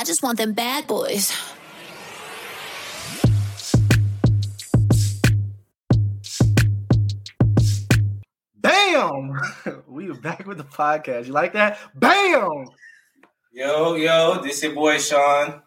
I just want them bad boys. Bam! we are back with the podcast. You like that? Bam! Yo, yo, this your boy Sean.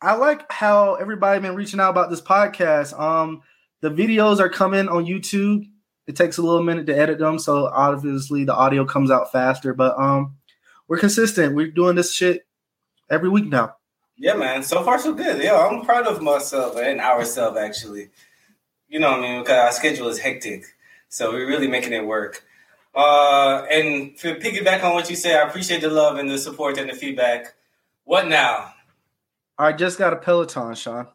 I like how everybody been reaching out about this podcast. Um, the videos are coming on YouTube. It takes a little minute to edit them, so obviously the audio comes out faster. But um, we're consistent. We're doing this shit every week now. Yeah, man. So far, so good. Yeah, I'm proud of myself and ourselves, actually. You know what I mean? Because our schedule is hectic. So we're really making it work. Uh, and to piggyback on what you said, I appreciate the love and the support and the feedback. What now? I just got a Peloton, Sean.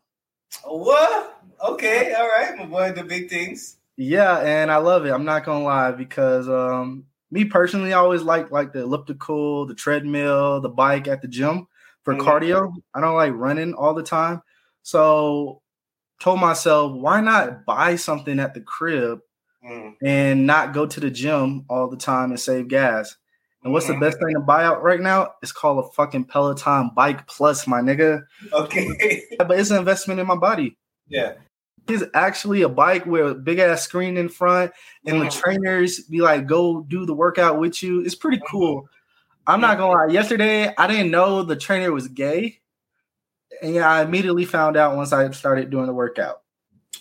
What? Okay, all right, my boy, the big things. Yeah, and I love it. I'm not gonna lie because um, me personally, I always like like the elliptical, the treadmill, the bike at the gym for mm-hmm. cardio. I don't like running all the time, so told myself, why not buy something at the crib mm. and not go to the gym all the time and save gas? And what's mm-hmm. the best thing to buy out right now? It's called a fucking Peloton Bike Plus, my nigga. Okay. but it's an investment in my body. Yeah. It's actually a bike with a big ass screen in front, and mm-hmm. the trainers be like, go do the workout with you. It's pretty cool. I'm not gonna lie. Yesterday, I didn't know the trainer was gay. And yeah, I immediately found out once I started doing the workout.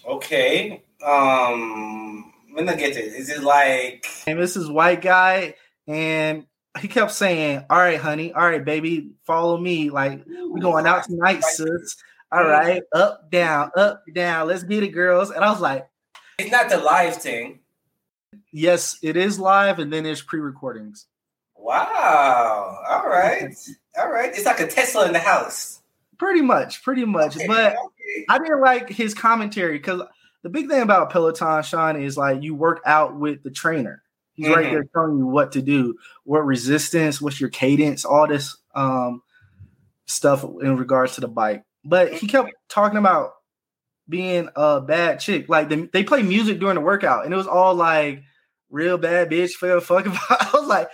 Okay. Um, when I get it, is it like and this is white guy and he kept saying, "All right, honey, all right, baby, follow me. Like we're going out tonight, sis. All right, up, down, up, down. Let's get it, girls." And I was like, "It's not the live thing." Yes, it is live, and then there's pre-recordings. Wow. All right. All right. It's like a Tesla in the house. Pretty much, pretty much. Okay, but okay. I didn't like his commentary because the big thing about Peloton, Sean, is like you work out with the trainer. He's mm-hmm. right there telling you what to do, what resistance, what's your cadence, all this um, stuff in regards to the bike. But he kept talking about being a bad chick. Like they, they play music during the workout, and it was all like real bad bitch feel fuck about. I was like,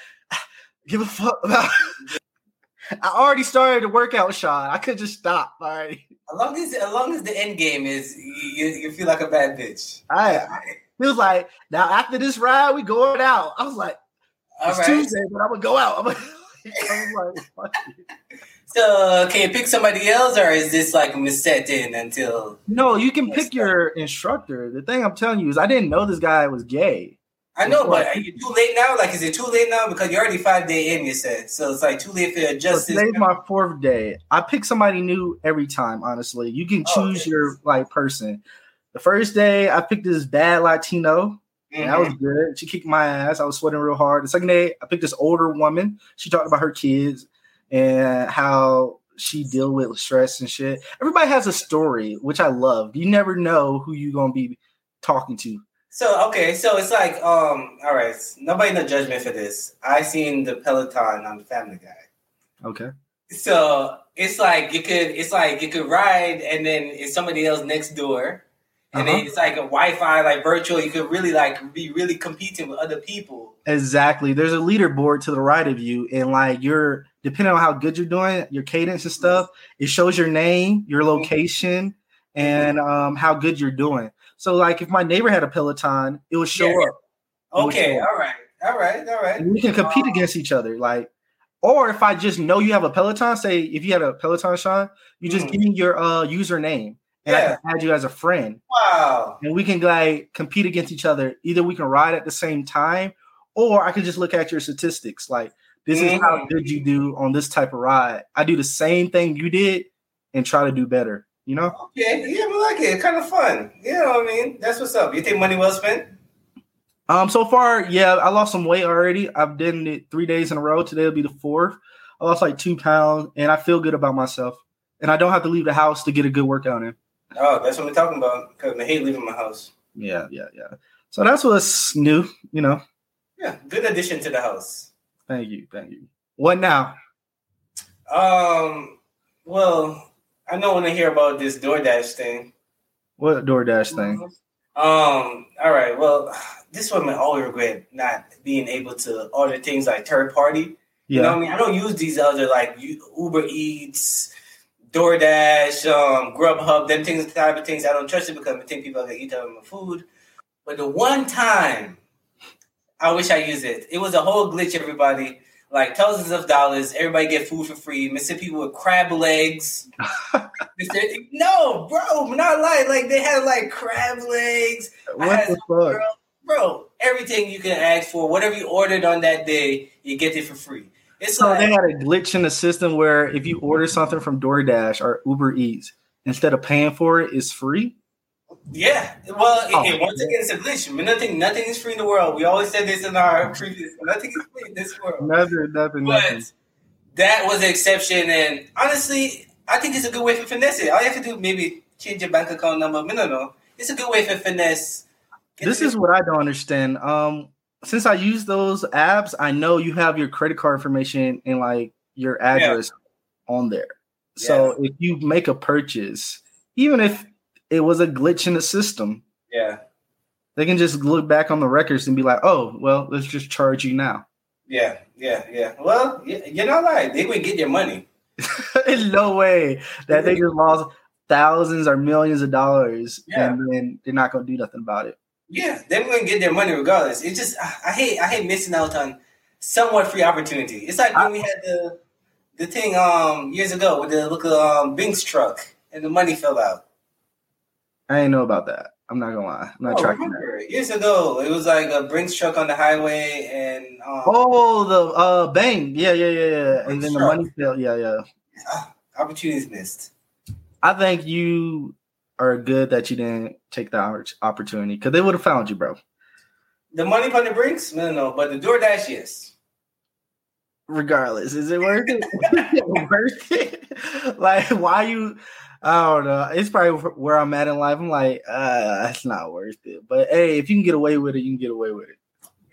give a fuck about. I already started the workout, Sean. I could just stop. All right. As long as as long as the end game is you, you feel like a bad bitch. I, he was like, now after this ride, we going out. I was like, it's right. Tuesday, but I'm gonna go out. I'm, like, so can you pick somebody else or is this like set in until No, you can pick your instructor. The thing I'm telling you is I didn't know this guy was gay. I know, but are you too late now? Like, is it too late now? Because you're already five day in, you said. So it's like too late for you adjust. So today's my fourth day. I pick somebody new every time, honestly. You can choose oh, your like person. The first day, I picked this bad Latino. Mm-hmm. That was mm-hmm. good. She kicked my ass. I was sweating real hard. The second day, I picked this older woman. She talked about her kids and how she deal with stress and shit. Everybody has a story, which I love. You never know who you're gonna be talking to. So okay, so it's like, um, all right, nobody no judgment for this. I seen the Peloton on the Family Guy. Okay. So it's like you could, it's like you could ride, and then it's somebody else next door and uh-huh. then it's like a Wi-Fi, like virtual. You could really like be really competing with other people. Exactly. There's a leaderboard to the right of you, and like you're depending on how good you're doing, your cadence and stuff. It shows your name, your mm-hmm. location, and um, how good you're doing. So, like, if my neighbor had a Peloton, it would show yeah. up. Okay. Show. All right. All right. All right. And we can compete um, against each other, like. Or if I just know you have a Peloton, say if you had a Peloton, Sean, you just mm-hmm. give me your uh, username and yeah. I can add you as a friend. Wow. And we can like compete against each other. Either we can ride at the same time, or I can just look at your statistics. Like this mm-hmm. is how mm-hmm. good you do on this type of ride. I do the same thing you did and try to do better. You know? Okay, yeah, I like it. Kind of fun. You know what I mean? That's what's up. You think money well spent? Um, so far, yeah, I lost some weight already. I've done it three days in a row. Today will be the fourth. I lost like two pounds, and I feel good about myself. And I don't have to leave the house to get a good workout in. Oh, that's what we're talking about. Because I hate leaving my house. Yeah, yeah, yeah. So that's what's new, you know. Yeah, good addition to the house. Thank you, thank you. What now? Um, well, I don't want to hear about this DoorDash thing. What DoorDash thing? Um, all right. Well, this one I always regret not being able to order things like third party. Yeah. You know I mean? I don't use these other like Uber Eats, DoorDash, um, Grubhub, them things, type of things. I don't trust it because I think people are gonna eat up my food. But the one time I wish I used it, it was a whole glitch. Everybody, like thousands of dollars, everybody get food for free. Missing people with crab legs. no, bro, not lying. Like they had like crab legs. What the fuck? Bro, bro, everything you can ask for, whatever you ordered on that day, you get it for free. It's So like, they had a glitch in the system where if you order something from DoorDash or Uber Eats, instead of paying for it, it's free. Yeah. Well, Oh, it, once again, it's a glitch. Nothing, nothing is free in the world. We always said this in our previous. Nothing is free in this world. Nothing, nothing, nothing. But that was an exception, and honestly, I think it's a good way for finesse it. All you have to do maybe change your bank account number. No, no. It's a good way for finesse. Get This is what I don't understand. Um, since I use those apps, I know you have your credit card information and like your address on there. So if you make a purchase, even if it was a glitch in the system, yeah, they can just look back on the records and be like, "Oh, well, let's just charge you now." yeah, yeah, yeah. Well, you're not lying. They would get your money. No way that they just lost thousands or millions of dollars Yeah. and then they're not going to do nothing about it. Yeah, they're gonna get their money regardless. It's just I, I hate I hate missing out on somewhat free opportunity. It's like when we had the the thing um years ago with the look of um Brinks truck and the money fell out. I ain't know about that. I'm not gonna lie. I'm not Oh, tracking that. years ago, it was like a Brinks truck on the highway, and um, Oh, the uh bang. Yeah, yeah, yeah, yeah. And then the money fell. Yeah, yeah. opportunities missed. I think you are good that you didn't take the opportunity because they would have found you, bro. The money from the Brinks, no, no, no, but the DoorDash, yes. Regardless, is it worth it? It worth it? Like, why you? I don't know. It's probably where I'm at in life. I'm like, uh, that's not worth it. But hey, if you can get away with it, you can get away with it.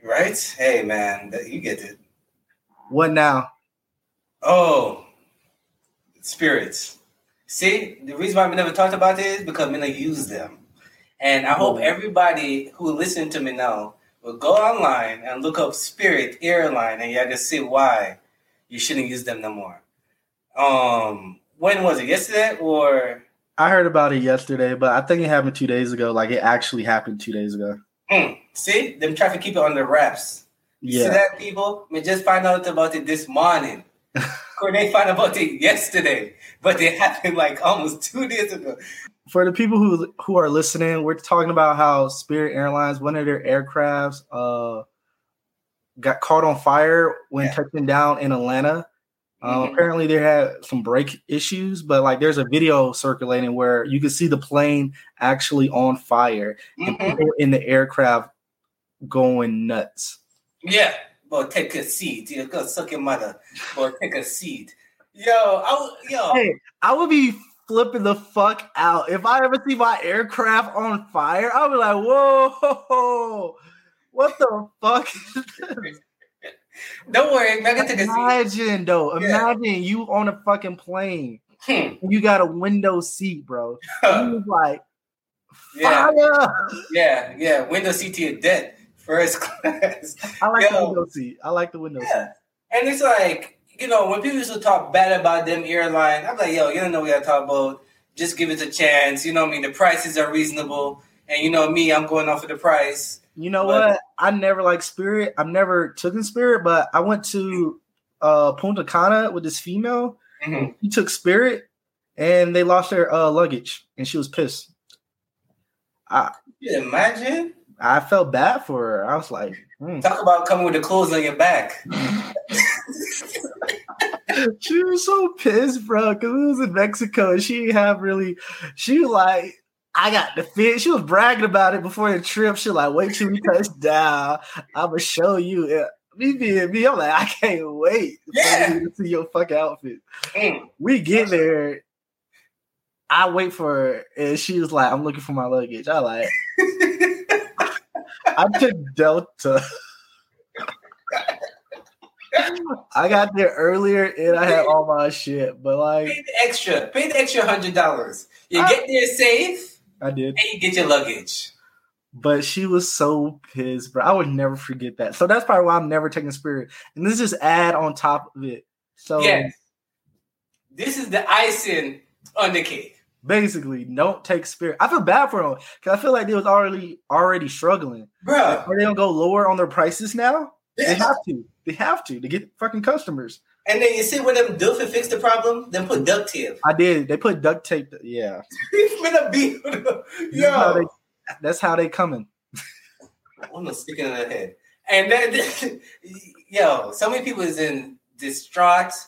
Right? Hey, man, you get it. What now? Oh, spirits. See, the reason why we never talked about this is because I'm gonna use them, and I hope everybody who listened to me now will go online and look up Spirit Airline, and y'all can see why you shouldn't use them no more. Um, when was it? Yesterday or? I heard about it yesterday, but I think it happened two days ago. Like it actually happened two days ago. Hmm. See, them try to keep it under wraps. You See that, people? We just find out about it this morning. or they find about it yesterday, but it happened like almost two days ago. For the people who who are listening, we're talking about how Spirit Airlines, one of their aircrafts, uh, got caught on fire when Yeah. touching down in Atlanta. Um, Mhm. Apparently, they had some brake issues, but like there's a video circulating where you can see the plane actually on fire and Mhm. people in the aircraft going nuts. Yeah, boy, take a seat. You go suck your mother. Boy, take a seat. Yo, I, w- yo, Hey, I would be flipping the fuck out if I ever see my aircraft on fire. I'll be like, whoa, what the fuck? don't worry. I take a. Imagine though, Yeah. imagine you on a fucking plane Hmm. and you got a window seat, bro. You like yeah, fire. yeah, yeah. Window seat to your dead, first class. I like the window seat. I like the window seat. And it's like, you know, when people used to talk bad about them airline, I'm like, yo, you don't know what I talk about. Just give it a chance. You know what I mean? The prices are reasonable. And you know me, I'm going off of the price. You know But- what? I never like Spirit. I've never took in Spirit, but I went to uh Punta Cana with this female. Mhm. He took Spirit, and they lost their uh luggage, and she was pissed. I You imagine? I felt bad for her. I was like, hmm. Talk about coming with the clothes on your back. she was so pissed, bro, because it was in Mexico. and She didn't have really. She was like. I got the fit. She was bragging about it before the trip. She like, wait till we touch down. I'ma show you. Yeah. Me being me, I'm like, I can't wait Yeah. to see your fucking outfit. Mm. We get there. I wait for her, and she was like, I'm looking for my luggage. I like, I took Delta. I got there earlier and I had all my shit, but like Pay the extra. Pay the extra hundred dollars. You Ah. get there safe I did. and you get your luggage. But she was so pissed, bro. I would never forget that. So that's probably why I'm never taking Spirit. And this is just add on top of it. So Yes. This is the icing on the cake. Basically, don't take Spirit. I feel bad for them because I feel like they was already already struggling. Bro, Are they gonna go lower on their prices now? They have to. They have to to get fucking customers. and then you see when them do to fix the problem? Then put duct tape. I did. They put duct tape. Yeah, With a beat. That's how Yo. they, that's how they coming. I'm gonna stick it in the head. And then, yo, so many people is in distraught. So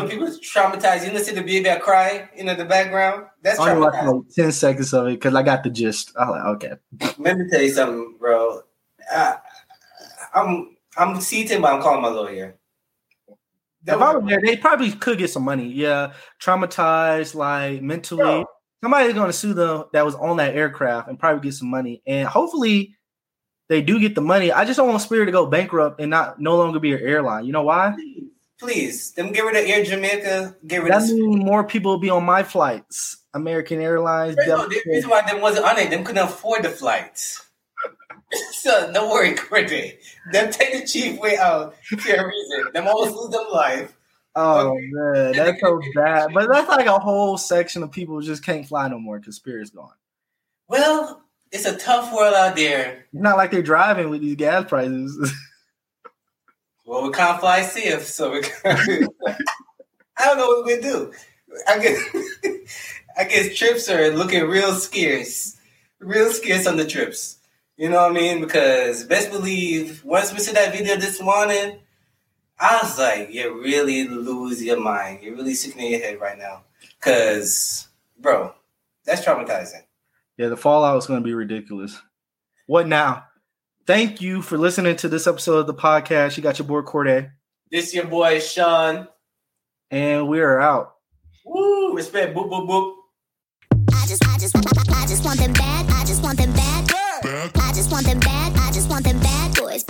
Mm-hmm. many people is traumatized. You listen to baby I cry in the background. That's I watched traumatizing. like ten seconds of it because I got the gist. I was like, okay. Let me tell you something, bro. I, I'm I'm seated, but I'm calling my lawyer. If I was there, they probably could get some money. Yeah, traumatized, like mentally. Somebody's going to sue them that was on that aircraft and probably get some money. And hopefully, they do get the money. I just don't want Spirit to go bankrupt and not no longer be an airline. You know why? Please, please, them get rid of Air Jamaica. Get rid That of. means more people will be on my flights. American Airlines. No, the reason why them wasn't on it, them couldn't afford the flights. so don't worry, Courtney. Them take the cheap way out for a reason. Them almost lose them life. Oh Okay. man, that's so bad. But that's like a whole section of people who just can't fly no more because Spirit's gone. Well, it's a tough world out there. It's not like they're driving with these gas prices. Well, we can't fly safe, so we can't. I don't know what we do. I guess I guess trips are looking real scarce, real scarce on the trips. You know what I mean? Because best believe once we see that video this morning, I was like, you really lose your mind. You're really sick in your head right now. Cause, bro, that's traumatizing. yeah, the fallout is going to be ridiculous. What now? Thank you for listening to this episode of the podcast. You got your boy Corday, This your boy Sean. and we are out. Woo! Respect. Boop boop boop. I just, I just, I just want them bad. I just want them bad. I just want them bad. I just want them bad boys.